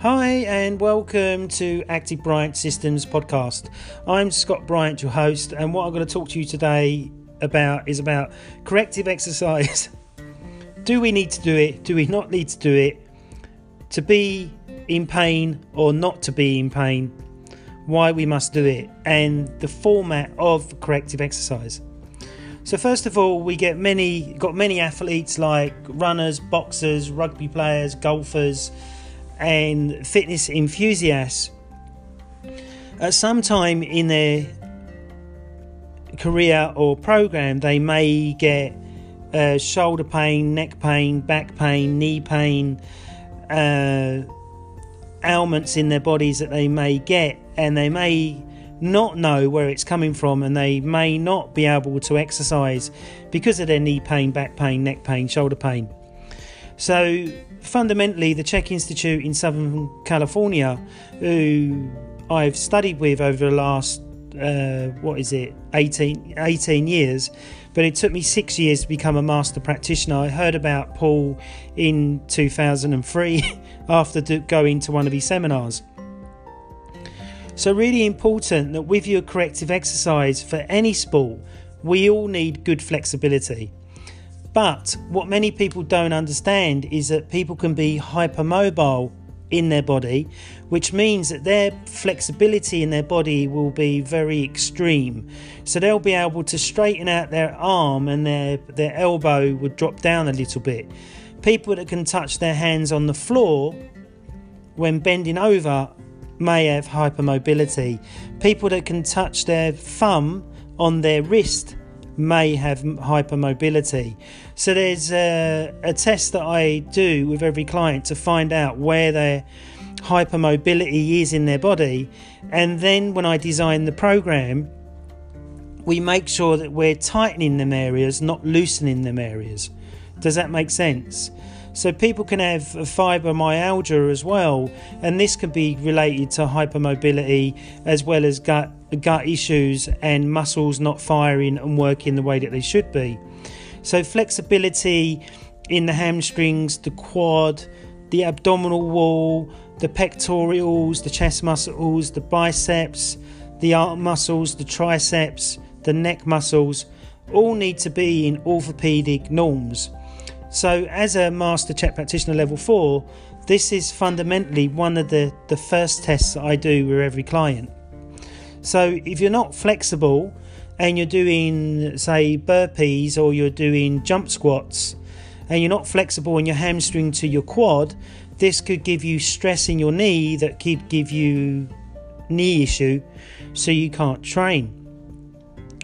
Hi, and welcome to Active Bryant Systems podcast. I'm Scott Bryant, your host, and what I'm going to talk to you today about is about corrective exercise. do we need to do it? Do we not need to do it? To be in pain or not to be in pain? Why we must do it, and the format of corrective exercise. So first of all, we get many got many athletes like runners, boxers, rugby players, golfers, and fitness enthusiasts. At some time in their career or program, they may get uh, shoulder pain, neck pain, back pain, knee pain, uh, ailments in their bodies that they may get, and they may not know where it's coming from and they may not be able to exercise because of their knee pain, back pain, neck pain, shoulder pain. So, fundamentally, the CHEK Institute in Southern California, who I've studied with over the last, uh, what is it, 18, 18 years, but it took me six years to become a master practitioner. I heard about Paul in 2003 after going to one of his seminars. So, really important that with your corrective exercise for any sport, we all need good flexibility. But what many people don't understand is that people can be hypermobile in their body, which means that their flexibility in their body will be very extreme. So they'll be able to straighten out their arm and their, their elbow would drop down a little bit. People that can touch their hands on the floor when bending over may have hypermobility. People that can touch their thumb on their wrist may have hypermobility. So there's a, a, test that I do with every client to find out where their hypermobility is in their body. And then when I design the program, we make sure that we're tightening them areas, not loosening them areas. Does that make sense? So people can have fibromyalgia as well, and this can be related to hypermobility as well as gut gut issues and muscles not firing and working the way that they should be. So flexibility in the hamstrings, the quad, the abdominal wall, the pectorals, the chest muscles, the biceps, the arm muscles, the triceps, the neck muscles all need to be in orthopedic norms. So, as a Master CHEK Practitioner Level 4, this is fundamentally one of the, the first tests that I do with every client. So, if you're not flexible and you're doing, say, burpees or you're doing jump squats and you're not flexible in your hamstring to your quad, this could give you stress in your knee that could give you knee issue so you can't train.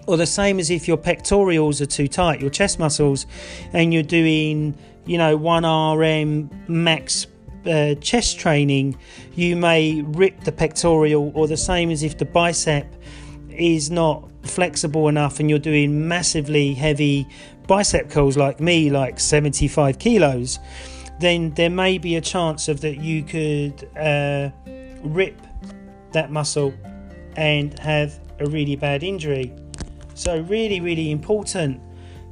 Or the same as if your pectorals are too tight, your chest muscles, and you're doing, you know, 1RM max uh, chest training, you may rip the pectoral, or the same as if the bicep is not flexible enough and you're doing massively heavy bicep curls like me, like 75 kilos, then there may be a chance of that you could uh, rip that muscle and have a really bad injury. So, really, really important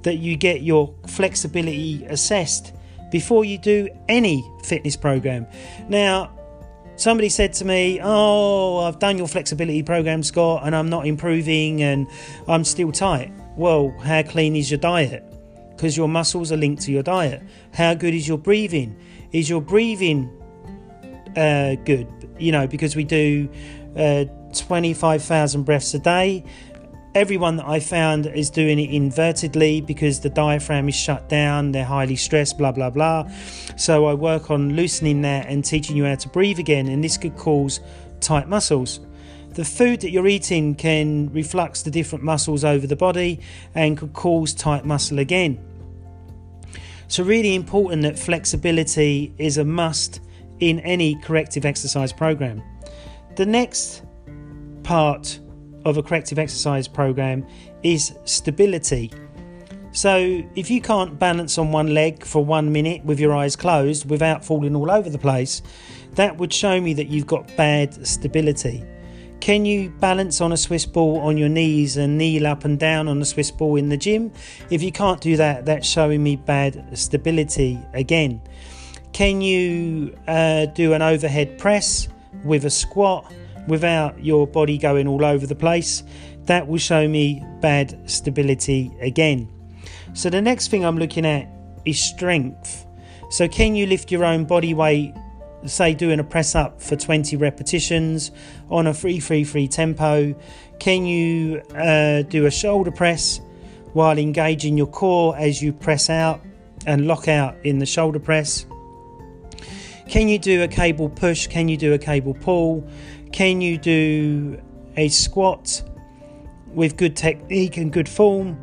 that you get your flexibility assessed before you do any fitness program. Now, somebody said to me, Oh, I've done your flexibility program, Scott, and I'm not improving and I'm still tight. Well, how clean is your diet? Because your muscles are linked to your diet. How good is your breathing? Is your breathing uh, good? You know, because we do uh, 25,000 breaths a day everyone that I found is doing it invertedly because the diaphragm is shut down, they're highly stressed, blah blah blah. So I work on loosening that and teaching you how to breathe again, and this could cause tight muscles. The food that you're eating can reflux the different muscles over the body and could cause tight muscle again. So, really important that flexibility is a must in any corrective exercise program. The next part of a corrective exercise program is stability. So, if you can't balance on one leg for one minute with your eyes closed without falling all over the place, that would show me that you've got bad stability. Can you balance on a Swiss ball on your knees and kneel up and down on a Swiss ball in the gym? If you can't do that, that's showing me bad stability again. Can you uh, do an overhead press with a squat without your body going all over the place? That will show me bad stability again. So the next thing I'm looking at is strength. So can you lift your own body weight say doing a press up for 20 repetitions on a 333 tempo can you uh, do a shoulder press while engaging your core as you press out and lock out in the shoulder press can you do a cable push can you do a cable pull can you do a squat with good technique and good form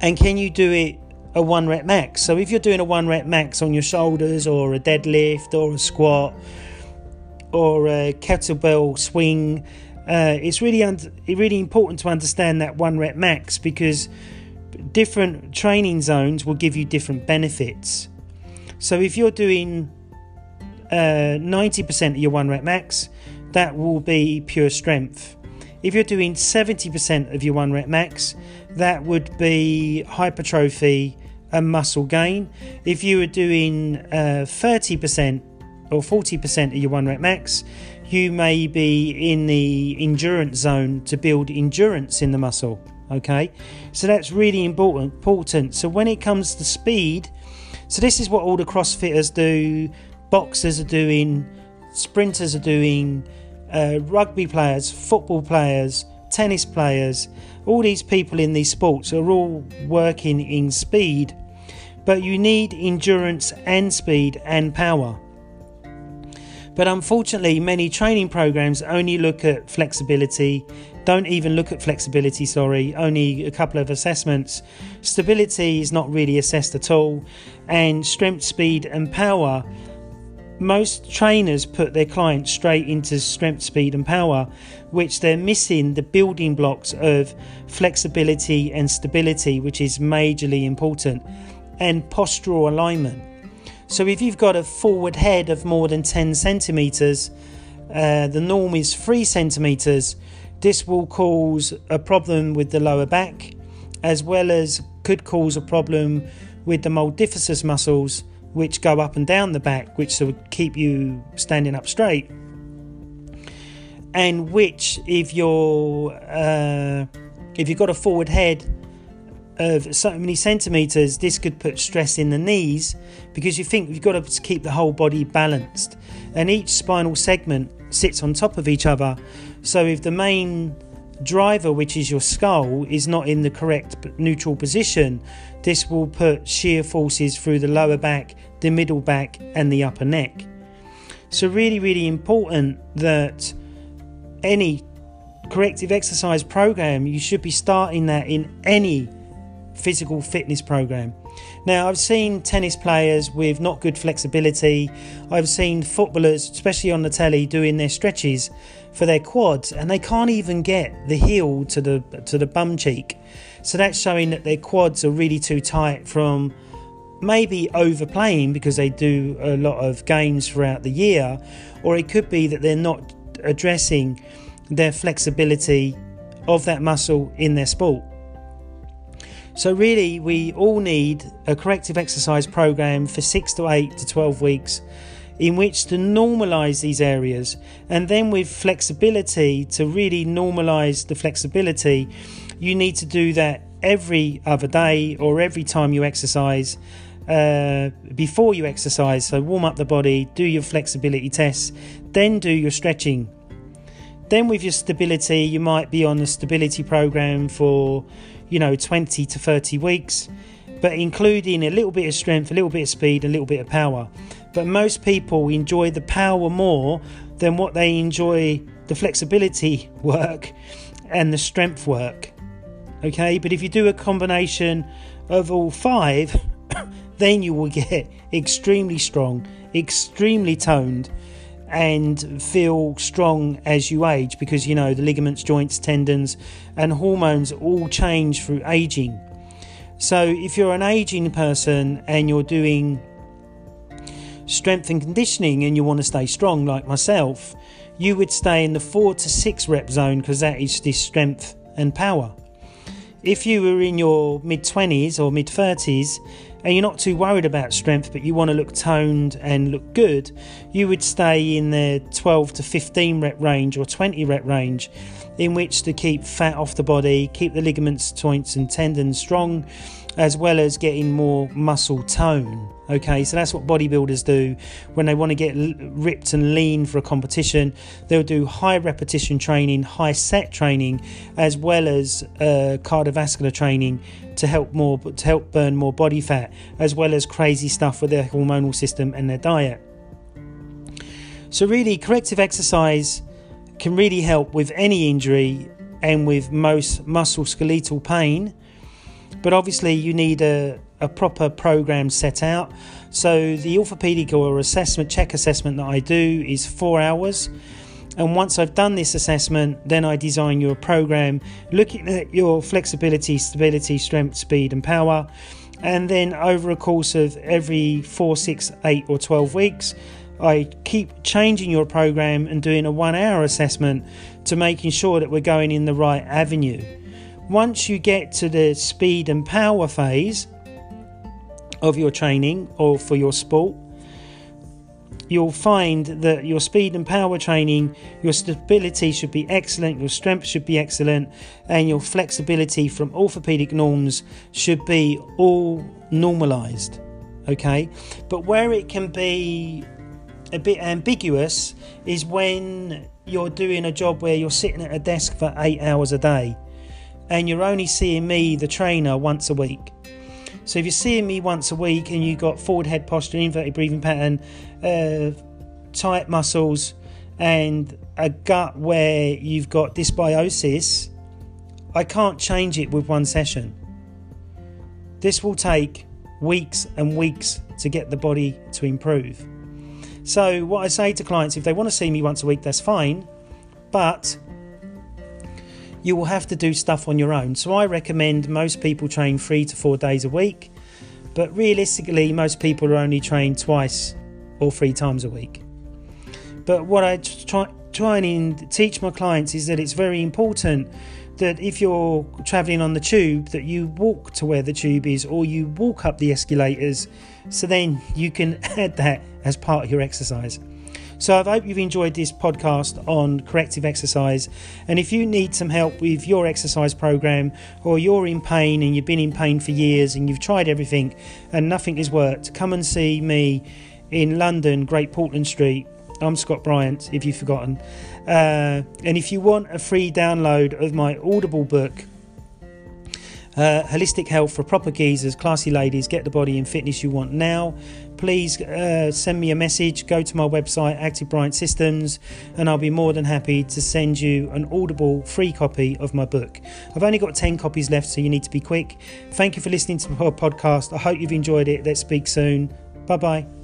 and can you do it a one rep max. So if you're doing a one rep max on your shoulders or a deadlift or a squat or a kettlebell swing, uh, it's really un- really important to understand that one rep max because different training zones will give you different benefits. So if you're doing 90% of your one rep max, that will be pure strength. If you're doing 70% of your one rep max, that would be hypertrophy and muscle gain. If you were doing uh, 30% or 40% of your one rep max, you may be in the endurance zone to build endurance in the muscle. Okay, so that's really. Important. So when it comes to speed, so this is what all the CrossFitters do, boxers are doing, sprinters are doing, uh, rugby players, football players, tennis players, all these people in these sports are all working in speed but you need endurance and speed and power. But unfortunately, many training programs only look at flexibility, don't even look at flexibility, sorry, only a couple of assessments. Stability is not really assessed at all, and strength, speed, and power. Most trainers put their clients straight into strength, speed, and power, which they're missing the building blocks of flexibility and stability, which is majorly important and postural alignment. So if you've got a forward head of more than 10 centimeters, uh, the norm is 3 centimeters. This will cause a problem with the lower back, as well as could cause a problem with the multifidus muscles, which go up and down the back, which will keep you standing up straight. And which, if you're uh, if you've got a forward head of so many centimeters, this could put stress in the knees because you think you've got to keep the whole body balanced. And each spinal segment sits on top of each other. So if the main driver, which is your skull, is not in the correct neutral position, this will put shear forces through the lower back, the middle back, and the upper neck. So, really, really important that any corrective exercise program, you should be starting that in any physical fitness program. Now, I've seen tennis players with not good flexibility. I've seen footballers, especially on the telly, doing their stretches for their quads, and they can't even get the heel to the to the bum cheek. So that's showing that their quads are really too tight from maybe overplaying because they do a lot of games throughout the year, or it could be that they're not addressing their flexibility of that muscle in their sport. So, really, we all need a corrective exercise program for six to eight to 12 weeks in which to normalize these areas. And then, with flexibility, to really normalize the flexibility, you need to do that every other day or every time you exercise. Uh, before you exercise, so warm up the body, do your flexibility tests, then do your stretching. Then, with your stability, you might be on a stability program for you know 20 to 30 weeks but including a little bit of strength a little bit of speed a little bit of power. But most people enjoy the power more than what they enjoy the flexibility work and the strength work. Okay but if you do a combination of all five then you will get extremely strong extremely toned and feel strong as you age because you know the ligaments, joints, tendons, and hormones all change through aging. So, if you're an aging person and you're doing strength and conditioning and you want to stay strong, like myself, you would stay in the four to six rep zone because that is the strength and power. If you were in your mid 20s or mid 30s and you're not too worried about strength, but you want to look toned and look good, you would stay in the 12 to 15 rep range or 20 rep range, in which to keep fat off the body, keep the ligaments, joints, and tendons strong, as well as getting more muscle tone. Okay, so that's what bodybuilders do when they want to get ripped and lean for a competition. They'll do high repetition training, high set training, as well as uh, cardiovascular training to help more to help burn more body fat, as well as crazy stuff with their hormonal system and their diet. So really, corrective exercise can really help with any injury and with most muscle skeletal pain. But obviously, you need a a proper program set out. So the orthopedic or assessment CHEK assessment that I do is four hours. And once I've done this assessment, then I design your program looking at your flexibility, stability, strength, speed, and power. And then over a course of every four, six, eight, or 12 weeks, I keep changing your program and doing a one hour assessment to making sure that we're going in the right avenue. Once you get to the speed and power phase, of your training or for your sport, you'll find that your speed and power training, your stability should be excellent, your strength should be excellent, and your flexibility from orthopedic norms should be all normalized. Okay, but where it can be a bit ambiguous is when you're doing a job where you're sitting at a desk for eight hours a day and you're only seeing me, the trainer, once a week so if you're seeing me once a week and you've got forward head posture, inverted breathing pattern, uh, tight muscles, and a gut where you've got dysbiosis, I can't change it with one session. This will take weeks and weeks to get the body to improve. So, what I say to clients, if they want to see me once a week, that's fine, but you will have to do stuff on your own. So I recommend most people train three to four days a week, but realistically, most people are only trained twice or three times a week. But what I try, try and teach my clients is that it's very important that if you're traveling on the tube that you walk to where the tube is or you walk up the escalators so then you can add that as part of your exercise so I hope you've enjoyed this podcast on corrective exercise. And if you need some help with your exercise program or you're in pain and you've been in pain for years and you've tried everything and nothing has worked, come and see me in London, Great Portland Street. I'm Scott Bryant, if you've forgotten. Uh, and if you want a free download of my Audible book, uh, holistic health for proper geezers, classy ladies, get the body and fitness you want now. Please uh, send me a message. Go to my website, Active Bryant Systems, and I'll be more than happy to send you an audible free copy of my book. I've only got 10 copies left, so you need to be quick. Thank you for listening to my podcast. I hope you've enjoyed it. Let's speak soon. Bye bye.